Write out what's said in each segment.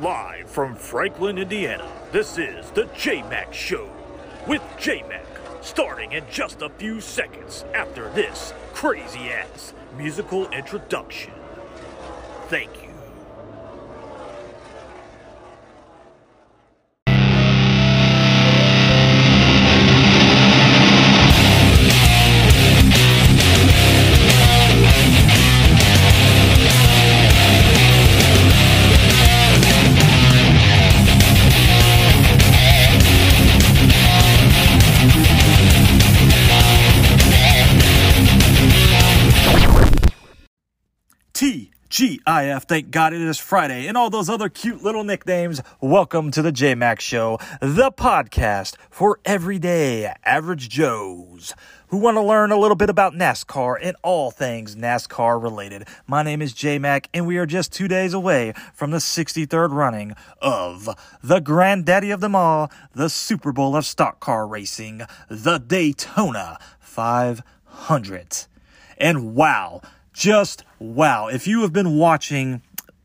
Live from Franklin, Indiana, this is the J Mac Show with J Mac, starting in just a few seconds after this crazy ass musical introduction. Thank you. TGIF, thank God it is Friday, and all those other cute little nicknames. Welcome to the J Mac Show, the podcast for everyday average Joes who want to learn a little bit about NASCAR and all things NASCAR related. My name is J Mac, and we are just two days away from the 63rd running of the granddaddy of them all, the Super Bowl of stock car racing, the Daytona 500. And wow, just wow. If you have been watching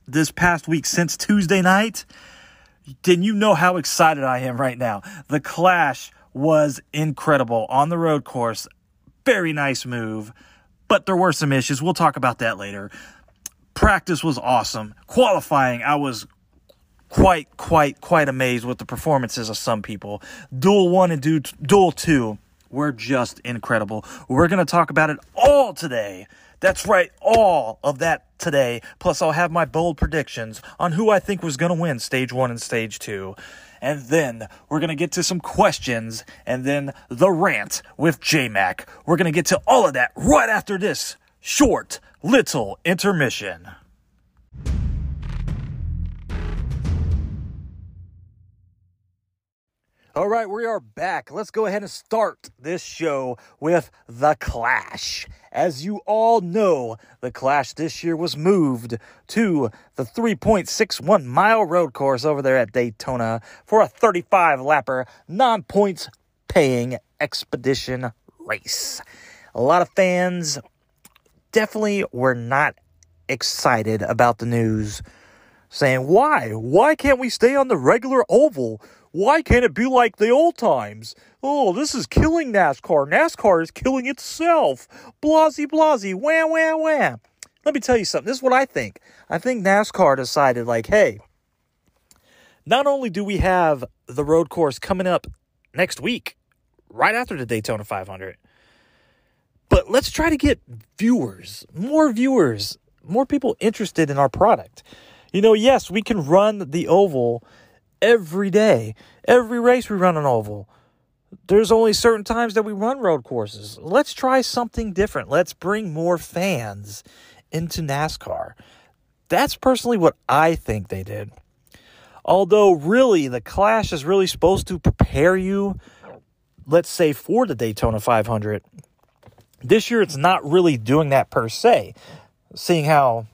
this past week since Tuesday night, then you know how excited I am right now. The Clash was incredible on the road course. Very nice move, but there were some issues. We'll talk about that later. Practice was awesome. Qualifying, I was quite, quite, quite amazed with the performances of some people. Duel 1 and Duel 2 were just incredible. We're going to talk about it all today that's right, all of that today. Plus, I'll have my bold predictions on who I think was going to win stage one and stage two. And then we're going to get to some questions and then the rant with JMac. We're going to get to all of that right after this short little intermission. All right, we are back. Let's go ahead and start this show with The Clash. As you all know, The Clash this year was moved to the 3.61 mile road course over there at Daytona for a 35 lapper, non points paying expedition race. A lot of fans definitely were not excited about the news, saying, Why? Why can't we stay on the regular oval? Why can't it be like the old times? Oh, this is killing NASCAR. NASCAR is killing itself. Blasey, blasey, wham, wham, wham. Let me tell you something. This is what I think. I think NASCAR decided, like, hey, not only do we have the road course coming up next week, right after the Daytona 500, but let's try to get viewers, more viewers, more people interested in our product. You know, yes, we can run the oval every day. Every race we run an oval. There's only certain times that we run road courses. Let's try something different. Let's bring more fans into NASCAR. That's personally what I think they did. Although, really, the Clash is really supposed to prepare you, let's say, for the Daytona 500. This year, it's not really doing that per se, seeing how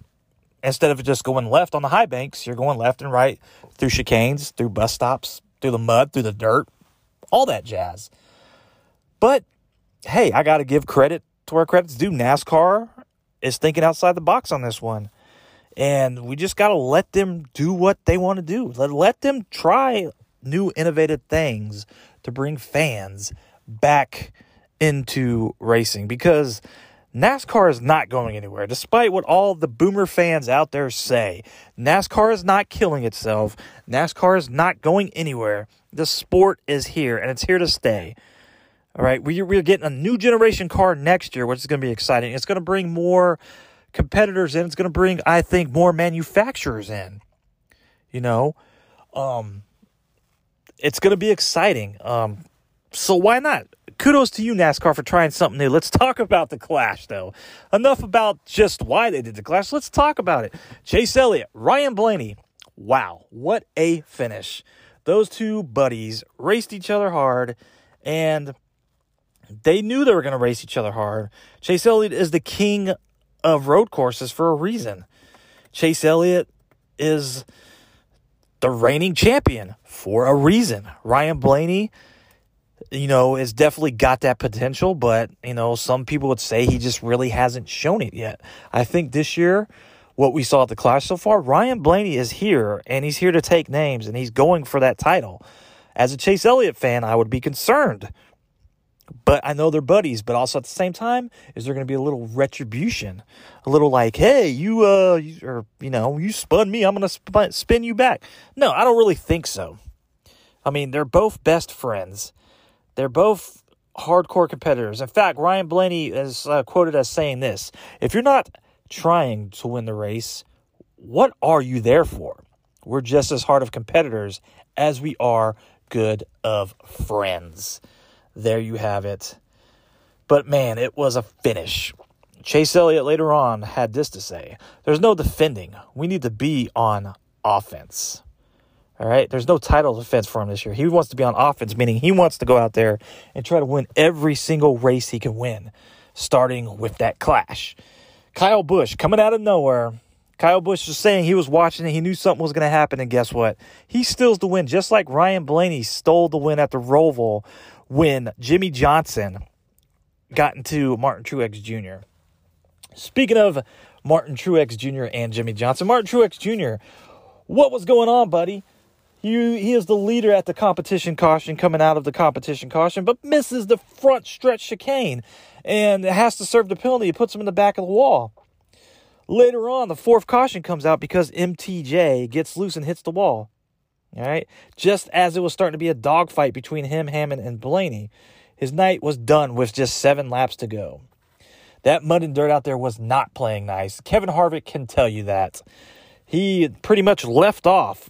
instead of just going left on the high banks, you're going left and right through chicanes, through bus stops, through the mud, through the dirt, all that jazz. But hey, I got to give credit to where credit's due. NASCAR is thinking outside the box on this one. And we just got to let them do what they want to do. Let, let them try new innovative things to bring fans back into racing because NASCAR is not going anywhere, despite what all the boomer fans out there say. NASCAR is not killing itself. NASCAR is not going anywhere. The sport is here, and it's here to stay. All right, we're, we're getting a new generation car next year, which is going to be exciting. It's going to bring more competitors in. It's going to bring, I think, more manufacturers in. You know, um, it's going to be exciting. Um, so why not? kudos to you, NASCAR, for trying something new. Let's talk about the Clash, though. Enough about just why they did the Clash. Let's talk about it. Chase Elliott, Ryan Blaney. Wow, what a finish. Those two buddies raced each other hard, and they knew they were going to race each other hard. Chase Elliott is the king of road courses for a reason. Chase Elliott is the reigning champion for a reason. Ryan Blaney you know, has definitely got that potential, but, you know, some people would say he just really hasn't shown it yet. I think this year what we saw at the Clash so far, Ryan Blaney is here and he's here to take names and he's going for that title. As a Chase Elliott fan, I would be concerned. But I know they're buddies, but also at the same time, is there going to be a little retribution? A little like, hey, you, uh, you, or, you know, you spun me, I'm going to sp- spin you back. No, I don't really think so. I mean, they're both best friends. They're both hardcore competitors. In fact, Ryan Blaney is uh, quoted as saying this If you're not trying to win the race, what are you there for? We're just as hard of competitors as we are good of friends. There you have it. But man, it was a finish. Chase Elliott later on had this to say There's no defending. We need to be on offense. All right. There's no title defense for him this year. He wants to be on offense, meaning he wants to go out there and try to win every single race he can win, starting with that clash. Kyle Busch coming out of nowhere. Kyle Busch was saying he was watching it. He knew something was going to happen. And guess what? He steals the win, just like Ryan Blaney stole the win at the Roval when Jimmie Johnson got into Martin Truex Jr. Speaking of Martin Truex Jr. and Jimmie Johnson, Martin Truex Jr., what was going on, buddy? He, he is the leader at the competition caution coming out of the competition caution, but misses the front stretch chicane and has to serve the penalty. It puts him in the back of the wall. Later on, the fourth caution comes out because MTJ gets loose and hits the wall. All right. Just as it was starting to be a dogfight between him, Hamlin, and Blaney, his night was done with just seven laps to go. That mud and dirt out there was not playing nice. Kevin Harvick can tell you that. He pretty much left off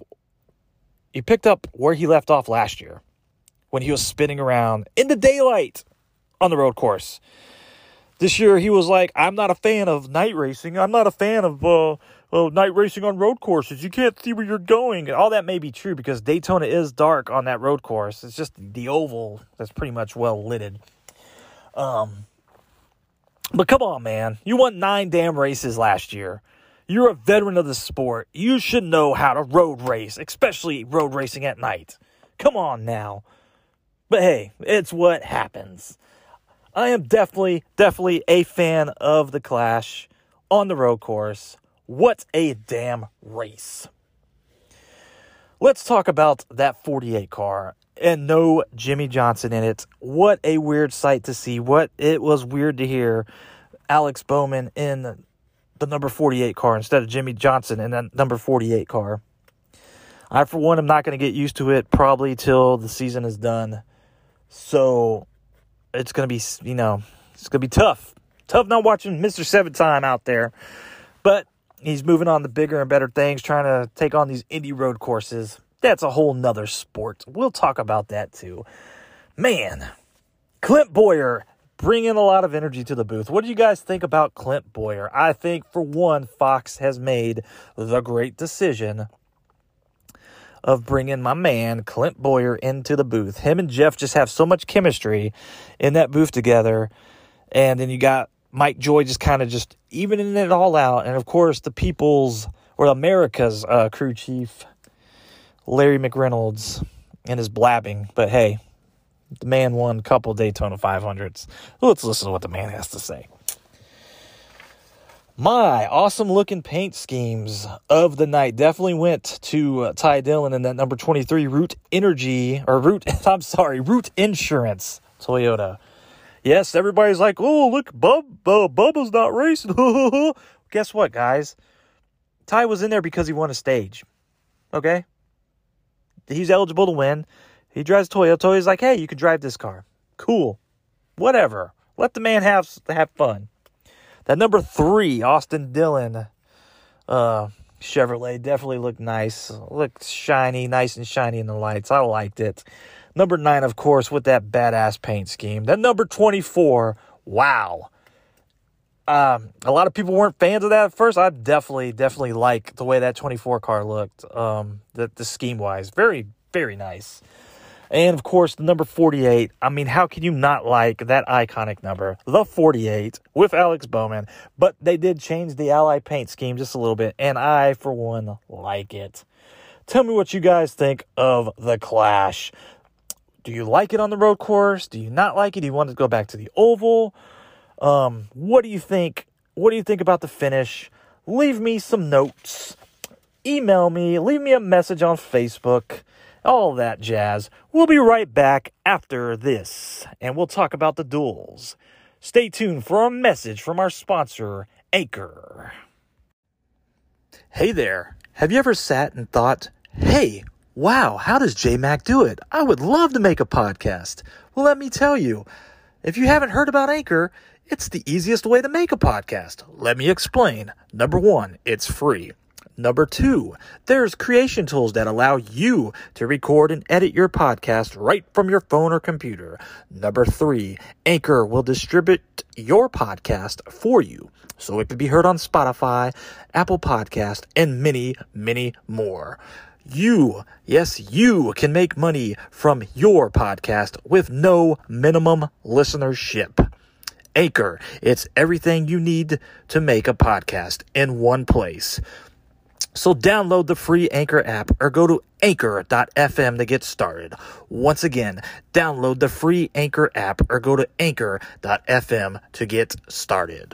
he picked up where he left off last year when he was spinning around in the daylight on the road course. This year he was like, I'm not a fan of night racing. I'm not a fan of uh, uh, night racing on road courses. You can't see where you're going. And all that may be true because Daytona is dark on that road course. It's just the oval that's pretty much well lighted. Um, but come on, man. You won nine damn races last year. You're a veteran of the sport. You should know how to road race, especially road racing at night. Come on now. But hey, it's what happens. I am definitely, definitely a fan of the Clash on the road course. What a damn race. Let's talk about that 48 car and no Jimmie Johnson in it. What a weird sight to see. What it was weird to hear Alex Bowman in the number 48 car instead of Jimmie Johnson in that number 48 car. I, for one, am not going to get used to it probably till the season is done. So it's going to be, you know, it's going to be tough. Tough not watching Mr. Seven Time out there. But he's moving on to bigger and better things, trying to take on these Indy road courses. That's a whole nother sport. We'll talk about that too. Man, Clint Bowyer bring in a lot of energy to the booth. What do you guys think about Clint Bowyer? I think, for one, Fox has made the great decision of bringing my man Clint Bowyer into the booth. Him and Jeff just have so much chemistry in that booth together. And then you got Mike Joy just kind of just evening it all out. And of course, the people's or America's uh, crew chief, Larry McReynolds, and his blabbing. But hey, the man won a couple Daytona 500s. Let's listen to what the man has to say. My awesome looking paint schemes of the night definitely went to uh, Ty Dillon and that number 23 Root Energy, or Root, I'm sorry, Root Insurance Toyota. Yes, everybody's like, oh, look, Bub, uh, Bubba's not racing. Guess what, guys? Ty was in there because he won a stage. Okay? He's eligible to win. He drives Toyota. Toyota's like, hey, you can drive this car. Cool. Whatever. Let the man have have fun. That number three, Austin Dillon, uh, Chevrolet definitely looked nice. Looked shiny, nice and shiny in the lights. I liked it. Number nine, of course, with that badass paint scheme. Then number 24, wow. Um, a lot of people weren't fans of that at first. I definitely, definitely like the way that 24 car looked. Um, the, the scheme wise, very, very nice. And of course, the number 48. I mean, how can you not like that iconic number, the 48, with Alex Bowman? But they did change the Ally paint scheme just a little bit, and I, for one, like it. Tell me what you guys think of the Clash. Do you like it on the road course? Do you not like it? Do you want to go back to the oval? Um, what do you think? What do you think about the finish? leave me some notes, email me, leave me a message on Facebook, all that jazz. We'll be right back after this, and we'll talk about the duels. Stay tuned for a message from our sponsor, Anchor. Hey there. Have you ever sat and thought, hey, wow, how does JMac do it? I would love to make a podcast. Well, let me tell you, if you haven't heard about Anchor, it's the easiest way to make a podcast. Let me explain. Number one, it's free. Number two, there's creation tools that allow you to record and edit your podcast right from your phone or computer. Number three, Anchor will distribute your podcast for you so it can be heard on Spotify, Apple Podcast, and many, many more. You, yes, you can make money from your podcast with no minimum listenership. Anchor, it's everything you need to make a podcast in one place. So download the free Anchor app or go to anchor.fm to get started. Once again, download the free Anchor app or go to anchor.fm to get started.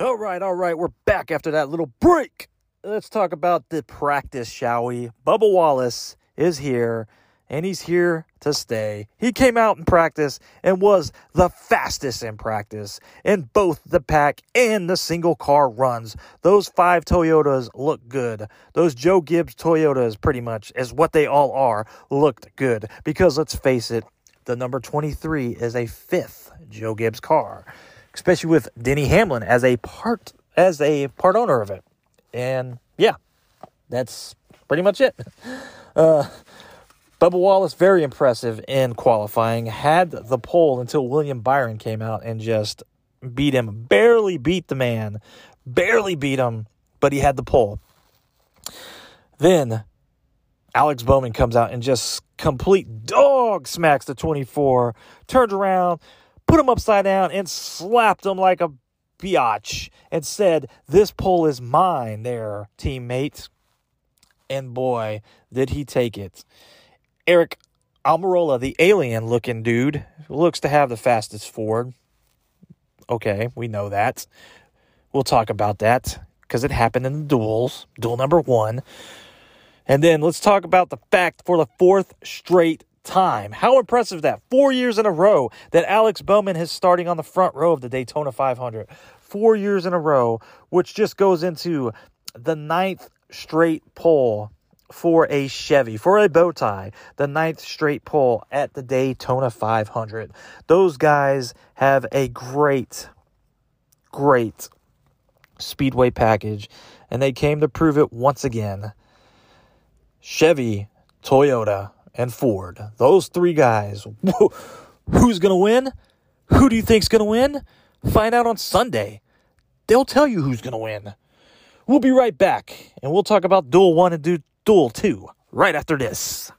All right, all right, we're back after that little break. Let's talk about the practice, shall we? Bubba Wallace is here and he's here to stay. He came out in practice and was the fastest in practice in both the pack and the single car runs. Those five Toyotas look good. Those Joe Gibbs Toyotas, pretty much, is what they all are, looked good. Because let's face it, the number 23 is a fifth Joe Gibbs car, especially with Denny Hamlin as a part as a part owner of it. And yeah, that's pretty much it. Uh, Bubba Wallace, very impressive in qualifying, had the pole until William Byron came out and just beat him. Barely beat the man, barely beat him, but he had the pole. Then Alex Bowman comes out and just complete dog smacks the 24, turned around, put him upside down, and slapped him like a biatch and said, This pole is mine, there, teammate. And boy, did he take it. Aric Almirola, the alien looking dude, looks to have the fastest Ford. Okay, we know that. We'll talk about that because it happened in the duels, duel number one. And then let's talk about the fact for the fourth straight time. How impressive that. Four years in a row that Alex Bowman is starting on the front row of the Daytona 500. Four years in a row, which just goes into the ninth straight pole for a Chevy, for a bow tie, the ninth straight pole at the Daytona 500. Those guys have a great, great speedway package, and they came to prove it once again. Chevy, Toyota, and Ford. Those three guys. Who's going to win? Who do you think's going to win? Find out on Sunday. They'll tell you who's going to win. We'll be right back, and we'll talk about Duel 1 and Duel Duel 2 right after this.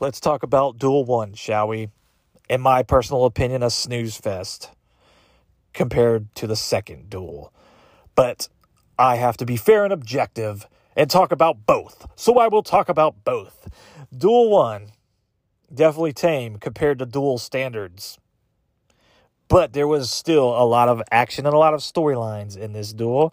Let's talk about Duel 1, shall we? In my personal opinion, a snooze fest compared to the second duel. But I have to be fair and objective and talk about both. So I will talk about both. Duel 1 definitely tame compared to dual standards. But there was still a lot of action and a lot of storylines in this duel.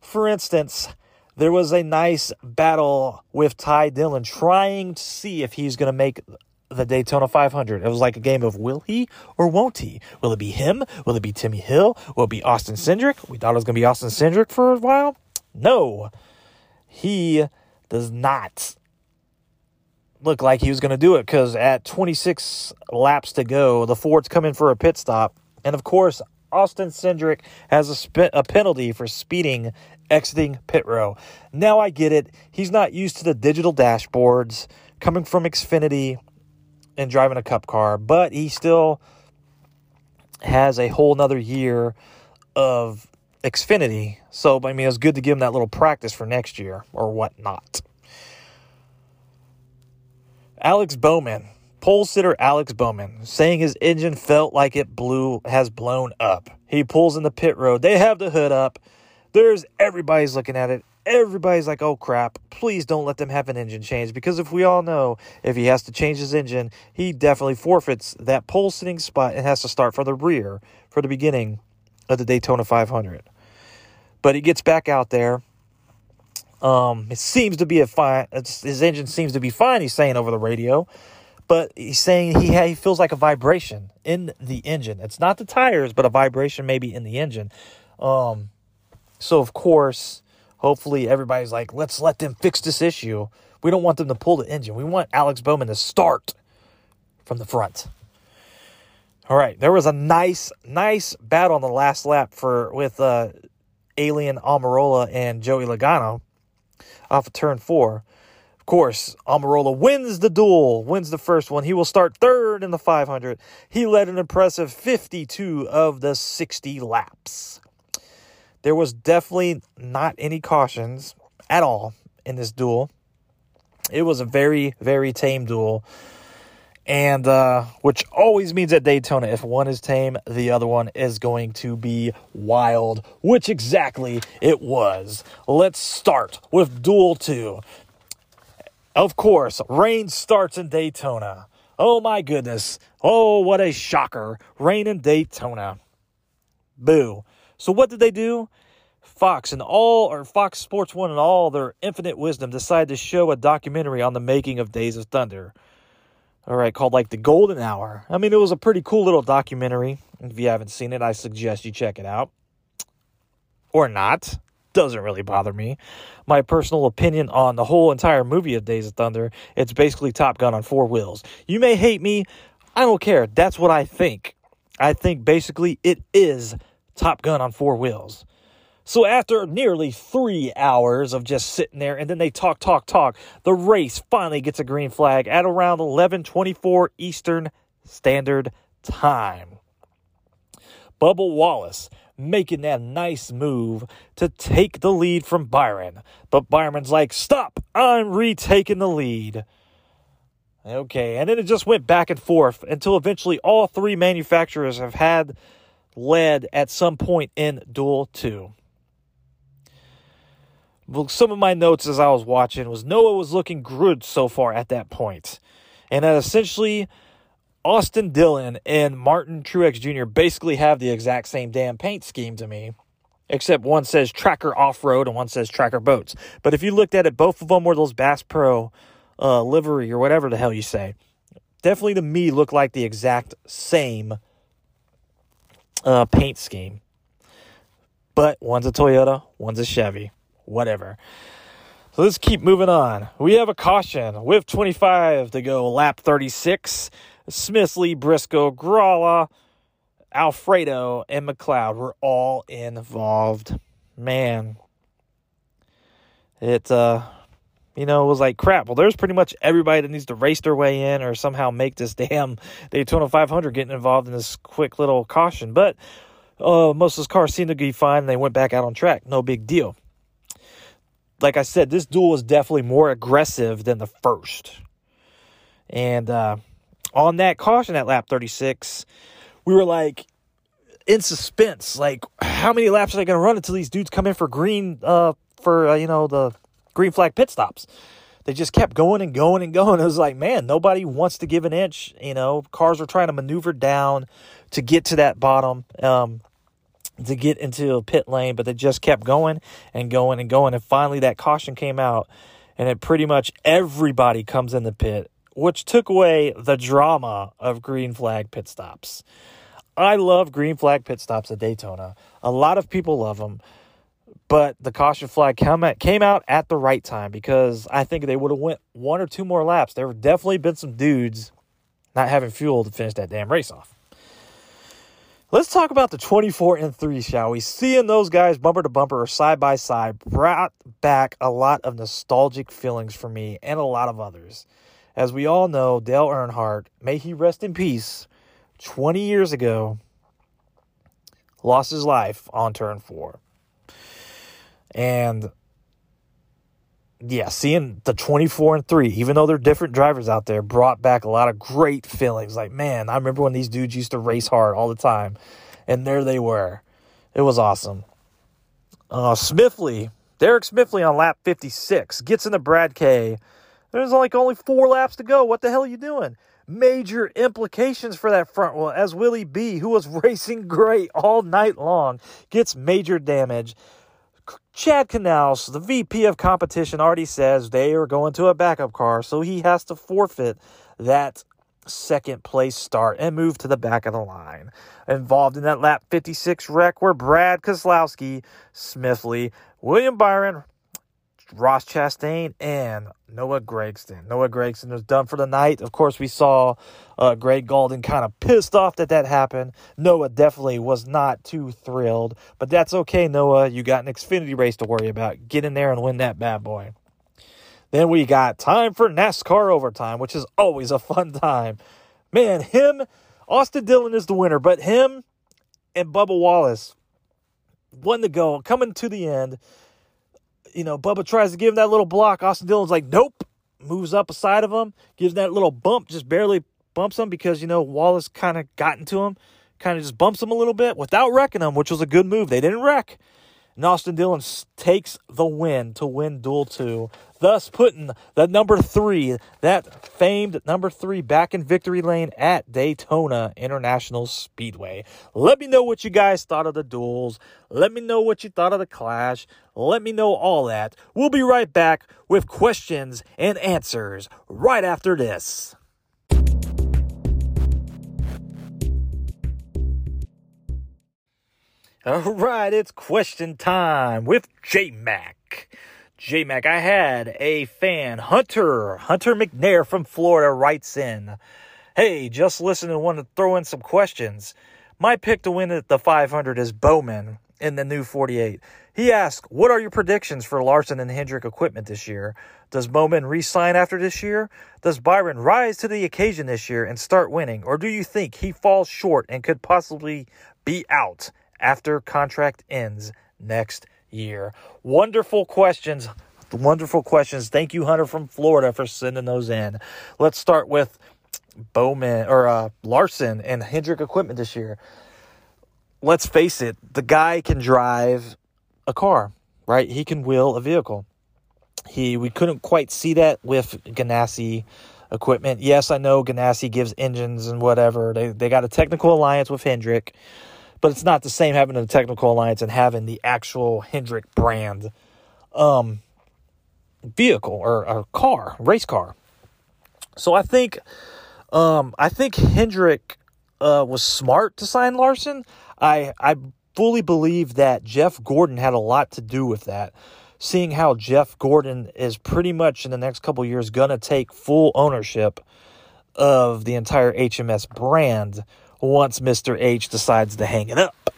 For instance, there was a nice battle with Ty Dillon trying to see if he's going to make the Daytona 500. It was like a game of will he or won't he? Will it be him? Will it be Timmy Hill? Will it be Austin Cindric? We thought it was going to be Austin Cindric for a while. No, he does not looked like he was going to do it because at 26 laps to go, the Ford's coming for a pit stop. And of course, Austin Cindric has a, sp- a penalty for speeding exiting pit row. Now I get it. He's not used to the digital dashboards coming from Xfinity and driving a cup car, but he still has a whole nother year of Xfinity. So, I mean, it's good to give him that little practice for next year or whatnot. Alex Bowman, pole sitter Alex Bowman, saying his engine felt like it blew has blown up. He pulls in the pit road. They have the hood up. There's everybody's looking at it. Everybody's like, oh crap, please don't let them have an engine change. Because if we all know, if he has to change his engine, he definitely forfeits that pole sitting spot and has to start from the rear for the beginning of the Daytona 500. But he gets back out there. Um, it seems to be a fine. His engine seems to be fine. He's saying over the radio, but he's saying he ha- he feels like a vibration in the engine. It's not the tires, but a vibration maybe in the engine. Um, so of course, hopefully everybody's like, let's let them fix this issue. We don't want them to pull the engine. We want Alex Bowman to start from the front. All right, there was a nice, nice battle on the last lap for with uh, Alien Almirola and Joey Logano Uh, off of turn four. Of course, Almirola wins the duel, wins the first one. He will start third in the 500. He led an impressive 52 of the 60 laps. There was definitely not any cautions at all in this duel. It was a very, very tame duel and uh, which always means at Daytona, if one is tame, the other one is going to be wild, which exactly it was. Let's start with Duel 2. Of course, rain starts in Daytona. Oh my goodness. Oh, what a shocker. Rain in Daytona. Boo. So, what did they do? Fox and all, or Fox Sports One and all their infinite wisdom decided to show a documentary on the making of Days of Thunder all right, called like The Golden Hour. I mean, it was a pretty cool little documentary. If you haven't seen it, I suggest you check it out. Or not. Doesn't really bother me. My personal opinion on the whole entire movie of Days of Thunder, it's basically Top Gun on four wheels. You may hate me. I don't care. That's what I think. I think basically it is Top Gun on four wheels. So after nearly three hours of just sitting there, and then they talk, talk, talk, the race finally gets a green flag at around 11:24 Eastern Standard Time. Bubba Wallace making that nice move to take the lead from Byron, but Byron's like, "Stop! I'm retaking the lead." Okay, and then it just went back and forth until eventually all three manufacturers have had led at some point in Duel 2 some of my notes as I was watching was Noah was looking good so far at that. And that essentially Austin Dillon and Martin Truex Jr. basically have the exact same damn paint scheme to me. Except one says tracker off road and one says tracker boats. But if you looked at it, both of them were those Bass Pro uh, livery or whatever the hell you say. Definitely to me look like the exact same uh, paint scheme. But one's a Toyota, one's a Chevy whatever. So let's keep moving on. We have a caution with 25 to go, lap 36. Smithley, Briscoe, Gralla, Alfredo, and McLeod were all involved. Man, it uh, you know, it was like crap. Well, there's pretty much everybody that needs to race their way in or somehow make this damn Daytona 500 getting involved in this quick little caution. But uh, most of those cars seemed to be fine. And they went back out on track. No big deal like I said, this duel was definitely more aggressive than the first. And uh, on that caution at lap 36, we were like in suspense. Like, how many laps are they going to run until these dudes come in for green, uh, for, uh, you know, the green flag pit stops? They just kept going and going and going. It was like, man, nobody wants to give an inch. You know, cars are trying to maneuver down to get to that bottom. Um, to get into a pit lane, but they just kept going and going and going. And finally, that caution came out, and it pretty much everybody comes in the pit, which took away the drama of green flag pit stops. I love green flag pit stops at Daytona. A lot of people love them, but the caution flag came out, came out at the right time because I think they would have went one or two more laps. There have definitely been some dudes not having fuel to finish that damn race off. Let's talk about the 24 and 3, shall we? Seeing those guys bumper to bumper or side by side brought back a lot of nostalgic feelings for me and a lot of others. As we all know, Dale Earnhardt, may he rest in peace, 20 years ago, lost his life on turn four. And yeah, seeing the 24 and 3, even though they're different drivers out there, brought back a lot of great feelings. Like, man, I remember when these dudes used to race hard all the time, and there they were. It was awesome. Uh, Smithley, Derek Smithley on lap 56 gets into Brad K. There's like only four laps to go. What the hell are you doing? Major implications for that front wheel as Willie B, who was racing great all night long, gets major damage. Chad Knaus, the VP of competition, already says they are going to a backup car, so he has to forfeit that second place start and move to the back of the line. Involved in that lap 56 wreck were Brad Keselowski, Smithley, William Byron, Ross Chastain, and Noah Gragson. Noah Gragson was done for the night. Of course, we saw uh, Greg Gulden kind of pissed off that that happened. Noah definitely was not too thrilled, but that's okay, Noah. You got an Xfinity race to worry about. Get in there and win that bad boy. Then we got time for NASCAR overtime, which is always a fun time. Man, him, Austin Dillon is the winner, but him and Bubba Wallace, one to go, coming to the end. You know, Bubba tries to give him that little block. Austin Dillon's like, nope. Moves up aside of him, gives that little bump, just barely bumps him because, you know, Wallace kind of got into him, kind of just bumps him a little bit without wrecking him, which was a good move. They didn't wreck. And Austin Dillon takes the win to win Duel 2, thus putting the number three, that famed number three, back in victory lane at Daytona International Speedway. Let me know what you guys thought of the duels. Let me know what you thought of the clash. Let me know all that. We'll be right back with questions and answers right after this. All right, it's question time with J Mac. J Mac, I had a fan, Hunter, Hunter McNair from Florida, writes in Hey, just listening and want to throw in some questions. My pick to win at the 500 is Bowman in the new 48. He asked, What are your predictions for Larson and Hendrick equipment this year? Does Bowman re sign after this year? Does Byron rise to the occasion this year and start winning? Or do you think he falls short and could possibly be out after contract ends next year? Wonderful questions. Wonderful questions. Thank you, Hunter from Florida, for sending those in. Let's start with Bowman or uh, Larson and Hendrick equipment this year. Let's face it, the guy can drive a car, right? He can wheel a vehicle. He we couldn't quite see that with Ganassi equipment. Yes, I know Ganassi gives engines and whatever. They they got a technical alliance with Hendrick but it's not the same having a technical alliance and having the actual Hendrick brand um, vehicle or, or car, race car. So I think um, I think Hendrick uh, was smart to sign Larson. I I fully believe that Jeff Gordon had a lot to do with that. Seeing how Jeff Gordon is pretty much in the next couple years going to take full ownership of the entire HMS brand once Mr. H decides to hang it up.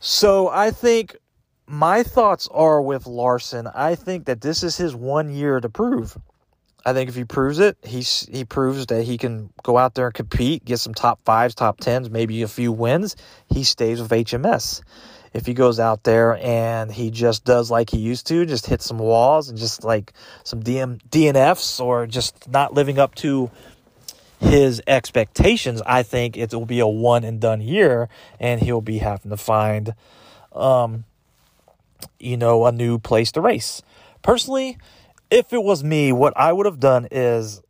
So I think my thoughts are with Larson. I think that this is his one year to prove. I think if he proves it, he he proves that he can go out there and compete, get some top fives, top tens, maybe a few wins. He stays with HMS. If he goes out there and he just does like he used to, just hit some walls and just like some DM, DNFs or just not living up to his expectations, I think it will be a one and done year, and he'll be having to find, um, you know, a new place to race. Personally, if it was me, what I would have done is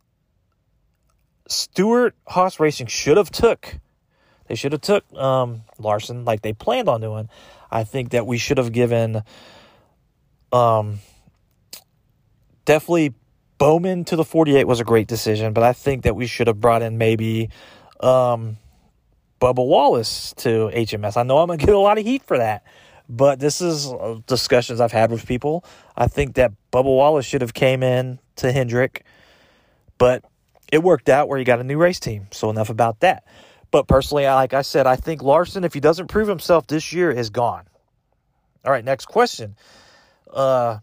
Stewart Haas Racing should have took. They should have took um, Larson like they planned on doing. I think that we should have given um, definitely Bowman to the 48 was a great decision, but I think that we should have brought in maybe um, Bubba Wallace to HMS. I know I'm going to get a lot of heat for that, but this is uh, discussions I've had with people. I think that Bubba Wallace should have came in to Hendrick, but it worked out where he got a new race team. So enough about that. But personally, like I said, I think Larson, if he doesn't prove himself this year, is gone. All right, next question. Uh,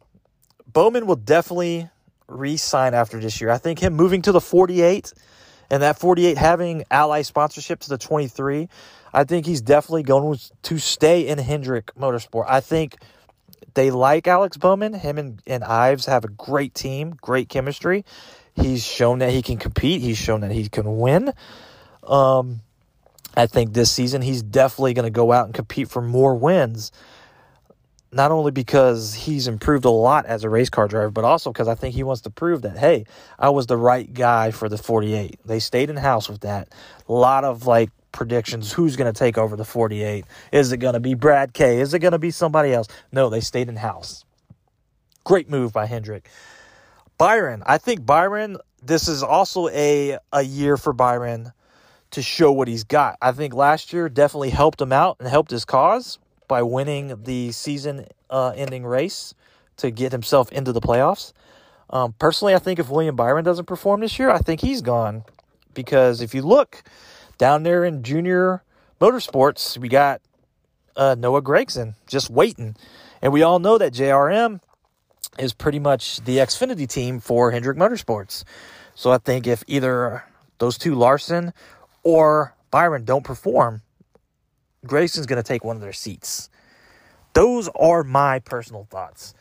Bowman will definitely re-sign after this year. I think him moving to the 48 and that 48 having ally sponsorship to the 23, I think he's definitely going to stay in Hendrick Motorsport. I think they like Alex Bowman. Him and, and Ives have a great team, great chemistry. He's shown that he can compete. He's shown that he can win. Um, I think this season he's definitely going to go out and compete for more wins. Not only because he's improved a lot as a race car driver, but also because I think he wants to prove that, hey, I was the right guy for the 48. They stayed in house with that. A lot of like predictions who's going to take over the 48. Is it going to be Brad K? Is it going to be somebody else? No, they stayed in house. Great move by Hendrick. Byron, I think Byron, this is also a, a year for Byron to show what he's got. I think last year definitely helped him out and helped his cause by winning the season uh, ending race to get himself into the playoffs. Um, personally, I think if William Byron doesn't perform this year, I think he's gone. Because if you look down there in junior motorsports, we got uh, Noah Gragson just waiting. And we all know that JRM is pretty much the Xfinity team for Hendrick Motorsports. So I think if either those two, Larson or Byron, don't perform, Gragson's going to take one of their seats. Those are my personal thoughts.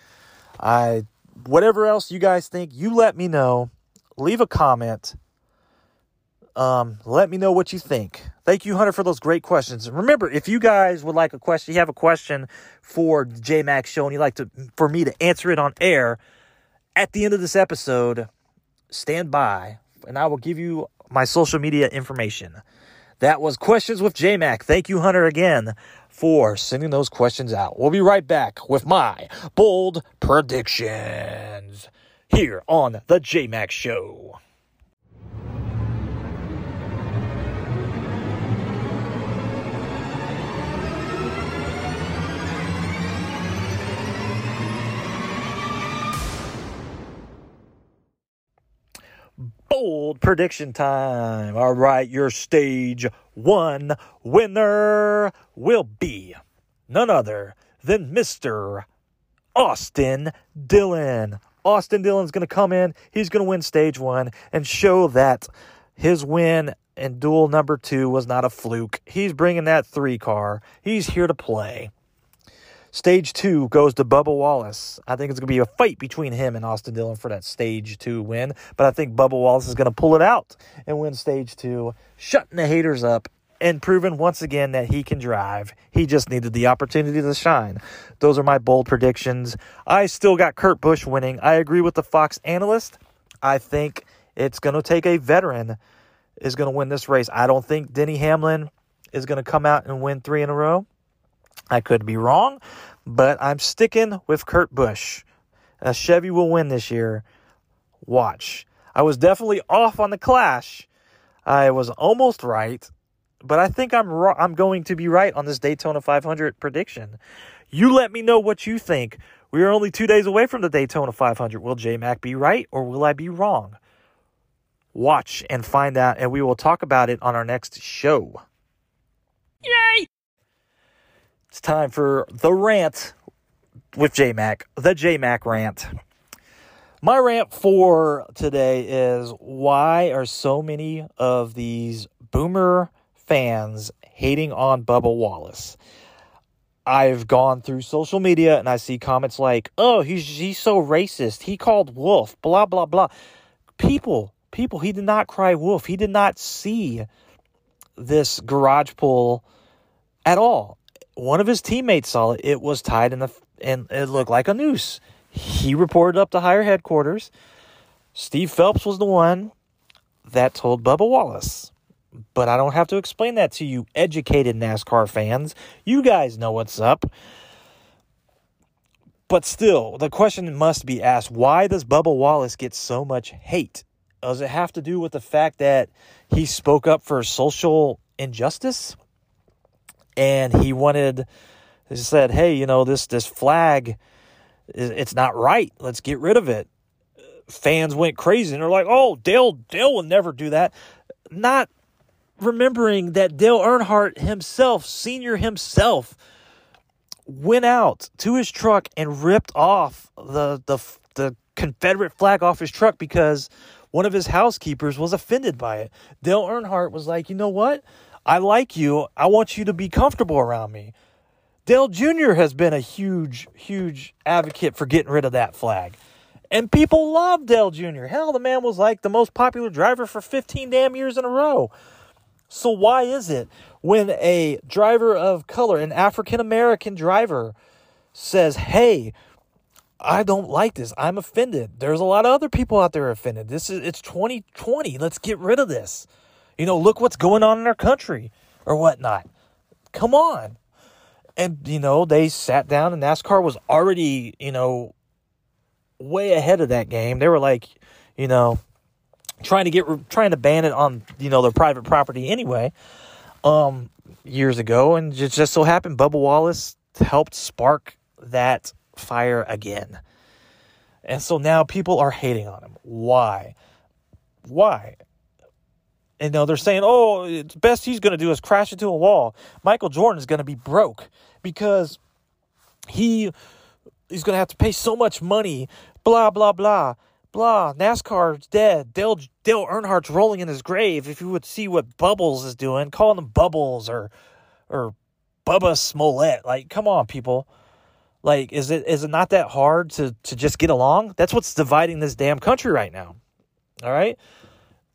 I whatever else you guys think, you let me know. Leave a comment. Um, let me know what you think. Thank you, Hunter, for those great questions. Remember, if you guys would like a question, you have a question for J Max Show, and you'd like to for me to answer it on air at the end of this episode, stand by, and I will give you my social media information. That was Questions with JMac. Thank you, Hunter, again for sending those questions out. We'll be right back with my bold predictions here on the JMac Show. Bold prediction time. All right, your stage one winner will be none other than Mr. Austin Dillon. Austin Dillon's going to come in. He's going to win stage one and show that his win in duel number two was not a fluke. He's bringing that three car. He's here to play. Stage two goes to Bubba Wallace. I think it's going to be a fight between him and Austin Dillon for that stage two win. But I think Bubba Wallace is going to pull it out and win stage two, shutting the haters up and proving once again that he can drive. He just needed the opportunity to shine. Those are my bold predictions. I still got Kurt Busch winning. I agree with the Fox analyst. I think it's going to take a veteran is going to win this race. I don't think Denny Hamlin is going to come out and win three in a row. I could be wrong, but I'm sticking with Kurt Busch. A Chevy will win this year. Watch. I was definitely off on the Clash. I was almost right, but I think I'm ro- I'm going to be right on this Daytona 500 prediction. You let me know what you think. We are only two days away from the Daytona 500. Will J Mac be right or will I be wrong? Watch and find out, and we will talk about it on our next show. Yay! It's time for the rant with JMac, the JMac rant. My rant for today is why are so many of these boomer fans hating on Bubba Wallace? I've gone through social media and I see comments like, "Oh, he's he's so racist. He called wolf, blah blah blah." People, people, he did not cry wolf. He did not see this garage pull at all one of his teammates saw it. It was tied in the and it looked like a noose. He reported up to higher headquarters. Steve Phelps was the one that told Bubba Wallace. But I don't have to explain that to you, educated NASCAR fans. You guys know what's up. But still, the question must be asked why does Bubba Wallace get so much hate? Does it have to do with the fact that he spoke up for social injustice? And he wanted he said, "Hey, you know this this flag, it's not right. Let's get rid of it." Fans went crazy and they're like, "Oh, Dale Dale will never do that." Not remembering that Dale Earnhardt himself, senior himself, went out to his truck and ripped off the the the Confederate flag off his truck because one of his housekeepers was offended by it. Dale Earnhardt was like, "You know what? I like you. I want you to be comfortable around me. Dale Jr. has been a huge, huge advocate for getting rid of that flag. And people love Dale Jr. Hell, the man was like the most popular driver for 15 damn years in a row. So why is it when a driver of color, an African American driver, says, hey, I don't like this. I'm offended. There's a lot of other people out there offended. This is it's 2020. Let's get rid of this. You know, look what's going on in our country or whatnot. Come on. And you know, they sat down and NASCAR was already, you know, way ahead of that game. They were like, you know, trying to get trying to ban it on, you know, their private property anyway. Um years ago and it just so happened Bubba Wallace helped spark that fire again. And so now people are hating on him. Why? Why? You know, they're saying, oh, it's best he's going to do is crash into a wall. Michael Jordan is going to be broke because he he's going to have to pay so much money, blah, blah, blah, blah. NASCAR's dead. Dale, Dale Earnhardt's rolling in his grave. If you would see what Bubbles is doing, calling them Bubbles or, or Bubba Smollett. Like, come on, people. Like, is it is it not that hard to to just get along? That's what's dividing this damn country right now. All right.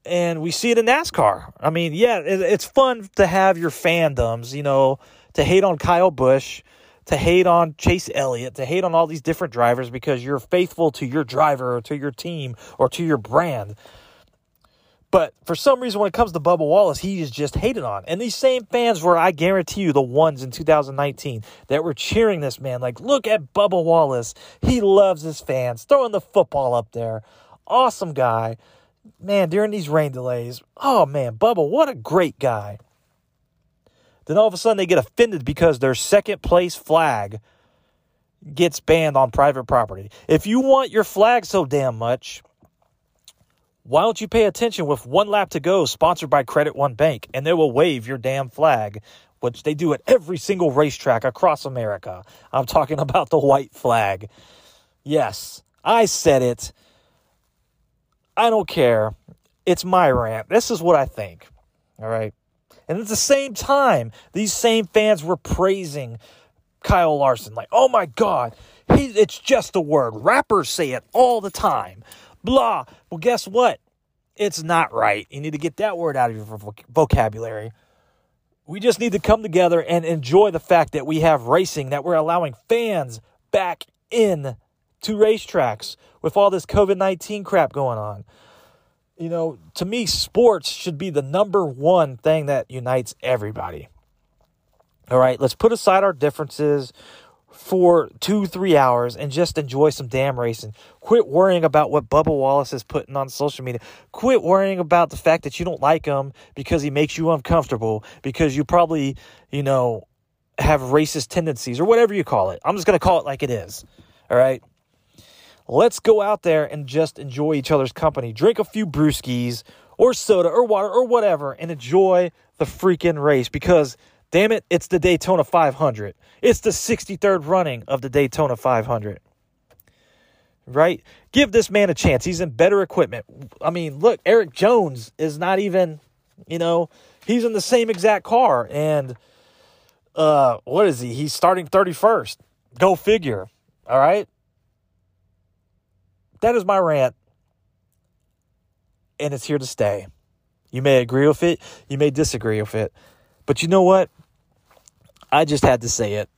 And we see it in NASCAR. I mean, yeah, it, it's fun to have your fandoms, you know, to hate on Kyle Busch, to hate on Chase Elliott, to hate on all these different drivers because you're faithful to your driver or to your team or to your brand. But for some reason, when it comes to Bubba Wallace, he is just hated on. And these same fans were, I guarantee you, the ones in 2019 that were cheering this man. Like, look at Bubba Wallace. He loves his fans, throwing the football up there. Awesome guy. Man, during these rain delays, oh man, Bubba, what a great guy. Then all of a sudden they get offended because their second place flag gets banned on private property. If you want your flag so damn much, why don't you pay attention with one lap to go, sponsored by Credit One Bank, and they will wave your damn flag, which they do at every single racetrack across America. I'm talking about the white flag. Yes, I said it. I don't care. It's my rant. This is what I think. All right. And at the same time, these same fans were praising Kyle Larson. Like, oh my God, he, it's just a word. Rappers say it all the time blah. Well, guess what? It's not right. You need to get that word out of your vocabulary. We just need to come together and enjoy the fact that we have racing, that we're allowing fans back in to racetracks with all this COVID 19 crap going on. You know, to me, sports should be the number one thing that unites everybody. All right, let's put aside our differences for two, three hours and just enjoy some damn racing. Quit worrying about what Bubba Wallace is putting on social media. Quit worrying about the fact that you don't like him because he makes you uncomfortable, because you probably, you know, have racist tendencies or whatever you call it. I'm just going to call it like it is. All right. Let's go out there and just enjoy each other's company. Drink a few brewskis or soda or water or whatever and enjoy the freaking race because Damn it, it's the Daytona 500. It's the 63rd running of the Daytona 500. Right? Give this man a chance. He's in better equipment. I mean, look, Erik Jones is not even, you know, he's in the same exact car. And uh what is he? He's starting 31st. Go figure. All right? That is my rant. And it's here to stay. You may agree with it, you may disagree with it. But you know what? I just had to say it.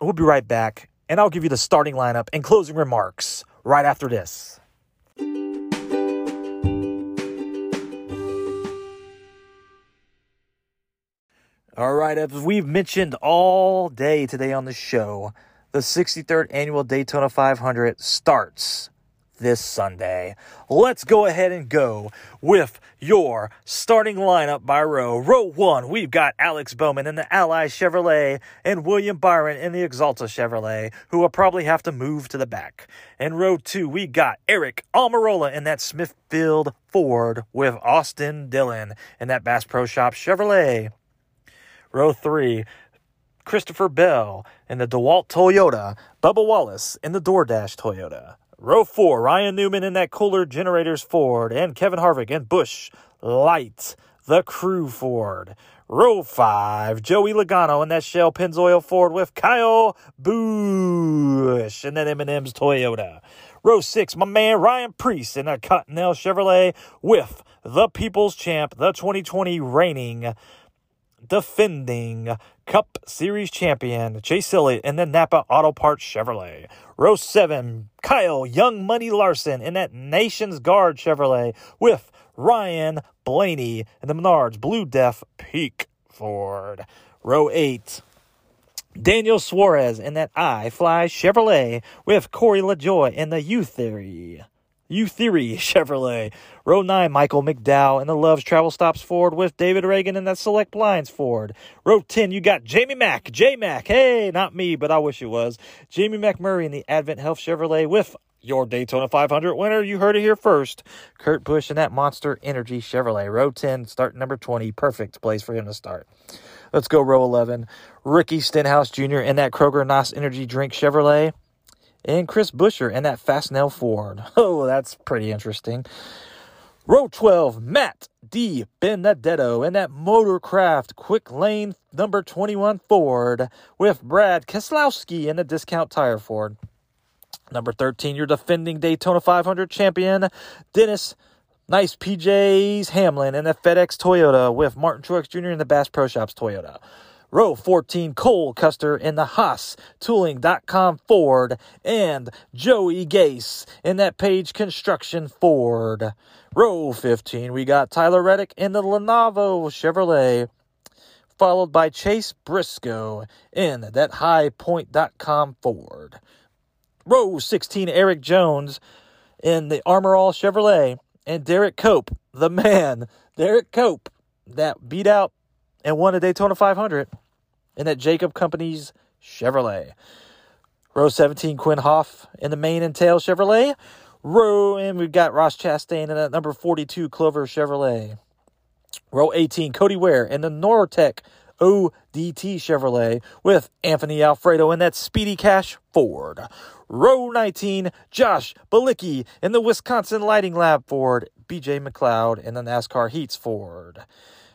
We'll be right back, and I'll give you the starting lineup and closing remarks right after this. All right, as we've mentioned all day today on the show, the 63rd annual Daytona 500 starts this Sunday. Let's go ahead and go with your starting lineup by row. Row one, we've got Alex Bowman in the Ally Chevrolet and William Byron in the Axalta Chevrolet, who will probably have to move to the back. In row two, we got Aric Almirola in that Smithfield Ford with Austin Dillon in that Bass Pro Shop Chevrolet. Row three, Christopher Bell in the DeWalt Toyota, Bubba Wallace in the DoorDash Toyota. Row four, Ryan Newman in that Kohler Generators Ford, and Kevin Harvick and Busch Light, the Crew Ford. Row five, Joey Logano in that Shell Pennzoil Ford with Kyle Busch and that M&M's Toyota. Row six, my man Ryan Preece in a Cottonelle Chevrolet with the People's Champ, the 2020 reigning defending Cup Series champion Chase Elliott in the Napa Auto Parts Chevrolet. Row 7, Kyle Young Money Larson in that NationsGuard Chevrolet with Ryan Blaney in the Menards Blue Def Peak Ford. Row 8, Daniel Suarez in that I Fly Chevrolet with Corey LaJoie in the Youtheory. Youtheory Chevrolet. Row 9, Michael McDowell and the Loves Travel Stops Ford with David Ragan in that Select Blinds Ford. Row 10, you got Jamie Mack, J Mac. Hey, not me, but I wish it was. Jamie McMurray in the Advent Health Chevrolet with your Daytona 500 winner. You heard it here first. Kurt Busch in that Monster Energy Chevrolet. Row 10, start number 20. Perfect place for him to start. Let's go row 11. Ricky Stenhouse Jr. in that Kroger NOS Energy Drink Chevrolet. And Chris Buescher in that Fastenal Ford. Oh, that's pretty interesting. Row 12, Matt D. Benedetto in that Motorcraft Quick Lane number 21 Ford with Brad Keselowski in the Discount Tire Ford. Number 13, your defending Daytona 500 champion, Dennis Nice PJs Hamlin and the FedEx Toyota with Martin Truex Jr. in the Bass Pro Shops Toyota. Row 14, Cole Custer in the Haas Tooling.com Ford and Joey Gase in that Page Construction Ford. Row 15, we got Tyler Reddick in the Lenovo Chevrolet, followed by Chase Briscoe in that HighPoint.com Ford. Row 16, Erik Jones in the Armor All Chevrolet and Derrike Cope, the man, Derrike Cope, that beat out and won a Daytona 500 in that Jacob Company's Chevrolet. Row 17, Quin Houff in the Mane and Tail Chevrolet. Row, and we've got Ross Chastain in that number 42 Clover Chevrolet. Row 18, Cody Ware in the Nurtec ODT Chevrolet with Anthony Alfredo in that Speedy Cash Ford. Row 19, Josh Bilicki in the Wisconsin Lighting Lab Ford. BJ McLeod in the NASCAR Heats Ford.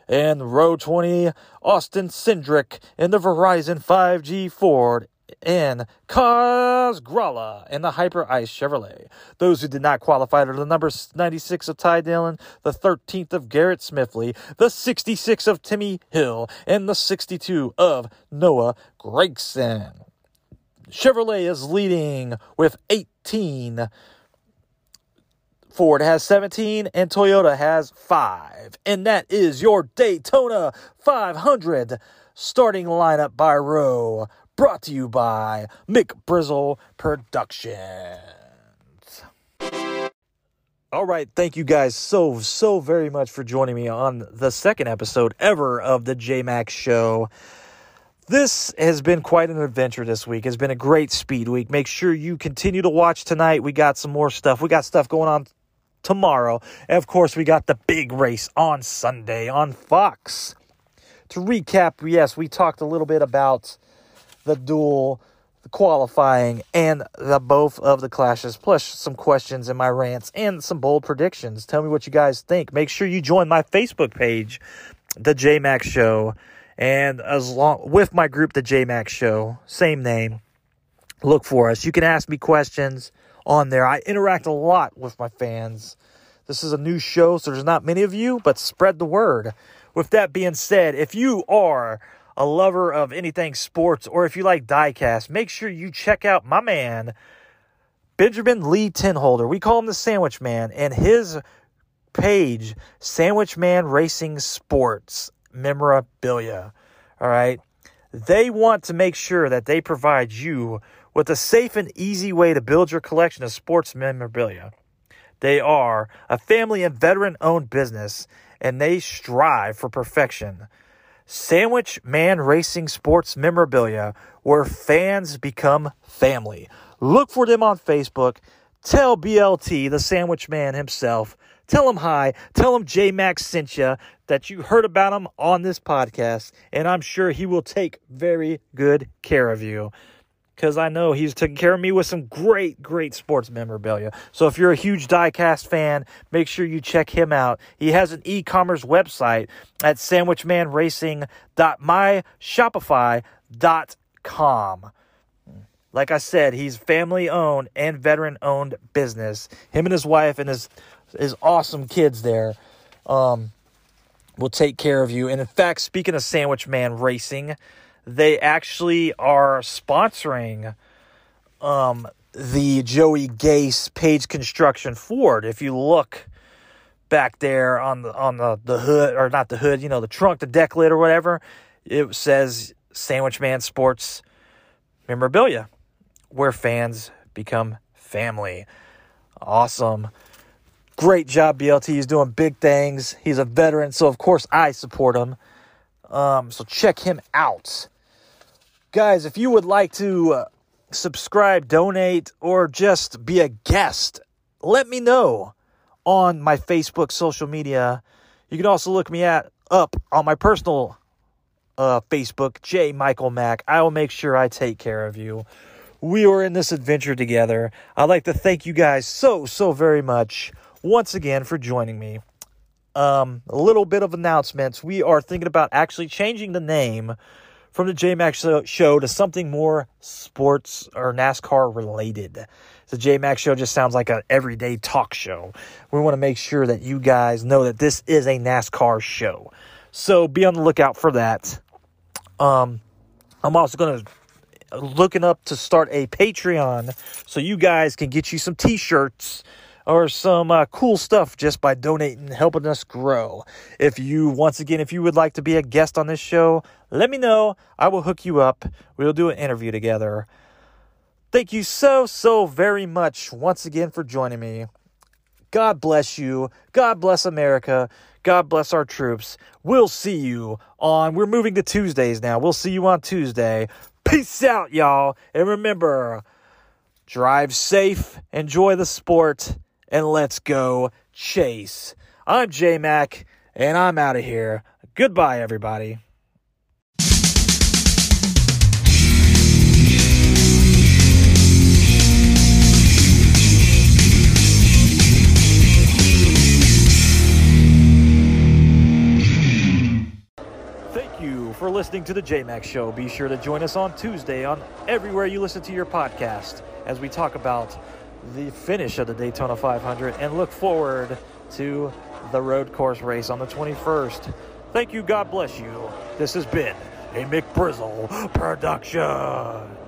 And row 20, Austin Cindric in the Verizon 5G Ford and Kaz Grala in the Hyperice Chevrolet. Those who did not qualify are the number 96 of Ty Dillon, the 13th of Garrett Smithley, the 66 of Timmy Hill, and the 62 of Noah Gragson. Chevrolet is leading with 18. Ford has 17 and Toyota has 5. And that is your Daytona 500 starting lineup by row brought to you by Mick Brizzle Productions. All right, thank you guys so so very much for joining me on the second episode ever of the J Max show. This has been quite an adventure this week. It's been a great speed week. Make sure you continue to watch tonight. We got some more stuff. We got stuff going on tomorrow. And of course, we got the big race on Sunday on Fox. To recap, yes, we talked a little bit about the duel, the qualifying, and the both of the clashes, plus some questions in my rants and some bold predictions. Tell me what you guys think. Make sure you join my Facebook page, the J Max Show and as long with my group, the J Max Show, same name. Look for us. You can ask me questions on there. I interact a lot with my fans. This is a new show, so there's not many of you, but spread the word. With that being said, if you are a lover of anything sports or if you like diecast, make sure you check out my man, Benjamin Lee Tinholder. We call him the Sandwich Man, and his page, Sandwich Man Racing Sports memorabilia. All right. They want to make sure that they provide you with a safe and easy way to build your collection of sports memorabilia. They are a family and veteran owned business and they strive for perfection. Sandwich Man Racing Sports Memorabilia, where fans become family. Look for them on Facebook. Tell BLT, the Sandwich Man himself, Tell him hi. Tell him J Max sent you, that you heard about him on this podcast, and I'm sure he will take very good care of you. Because I know he's taking care of me with some great, great sports memorabilia. So if you're a huge diecast fan, make sure you check him out. He has an e commerce website at sandwichmanracing.myshopify.com. Like I said, he's family owned and veteran owned business. Him and his wife and his his awesome kids there. Um, will take care of you. And in fact, speaking of Sandwich Man Racing, they actually are sponsoring um, the Joey Gase Page Construction Ford. If you look back there on the on the, the hood or not the hood, you know, the trunk, the deck lid or whatever, it says Sandwich Man Sports memorabilia, where fans become family. Awesome. Great job, BLT. He's doing big things. He's a veteran, so of course I support him. Um, so check him out. Guys, if you would like to uh, subscribe, donate, or just be a guest, let me know on my Facebook social media. You can also look me at up on my personal uh, Facebook, J Michael Mack. I will make sure I take care of you. We are in this adventure together. I'd like to thank you guys so so very much once again for joining me. Um, a little bit of announcements. We are thinking about actually changing the name from the J Max show to something more sports or NASCAR related. The J Max show just sounds like an everyday talk show. We want to make sure that you guys know that this is a NASCAR show. So be on the lookout for that. Um, I'm also going to looking up to start a Patreon so you guys can get you some t-shirts or some uh, cool stuff just by donating, helping us grow. If you, once again, if you would like to be a guest on this show, let me know. I will hook you up. We'll do an interview together. Thank you so, so very much once again for joining me. God bless you. God bless America. God bless our troops. We'll see you on, we're moving to Tuesdays now. We'll see you on Tuesday. Peace out, y'all. And remember, drive safe, enjoy the sport, and let's go chase. I'm J Mac, and I'm out of here. Goodbye, everybody. Thank you for listening to the JMax Show. Be sure to join us on Tuesday on everywhere you listen to your podcast as we talk about the finish of the Daytona 500 and look forward to the road course race on the 21st. Thank you. God bless you. This has been a Mick Brizzle production.